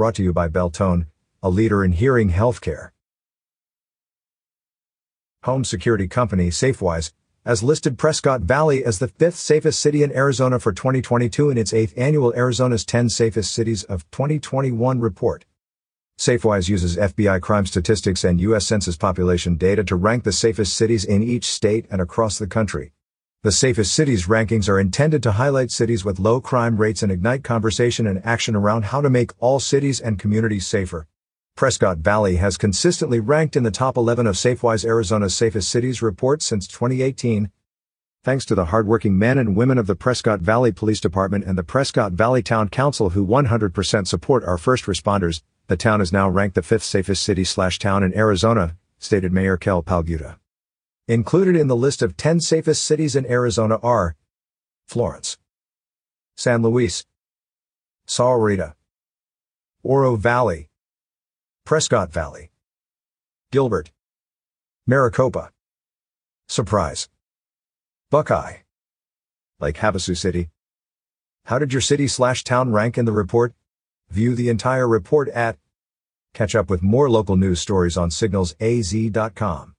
Brought to you by Beltone, a leader in hearing healthcare. Home security company Safewise has listed Prescott Valley as the fifth safest city in Arizona for 2022 in its eighth annual Arizona's 10 Safest Cities of 2021 report. Safewise uses FBI crime statistics and U.S. Census population data to rank the safest cities in each state and across the country. The safest cities rankings are intended to highlight cities with low crime rates and ignite conversation and action around how to make all cities and communities safer. Prescott Valley has consistently ranked in the top 11 of Safewise Arizona's safest cities report since 2018. Thanks to the hardworking men and women of the Prescott Valley Police Department and the Prescott Valley Town Council who 100% support our first responders, the town is now ranked the fifth safest city slash town in Arizona, stated Mayor Kell Palguta. Included in the list of 10 safest cities in Arizona are Florence, San Luis, Sahuarita, Oro Valley, Prescott Valley, Gilbert, Maricopa, Surprise, Buckeye, Lake Havasu City. How did your city slash town rank in the report? View the entire report at Catch up with more local news stories on signalsaz.com.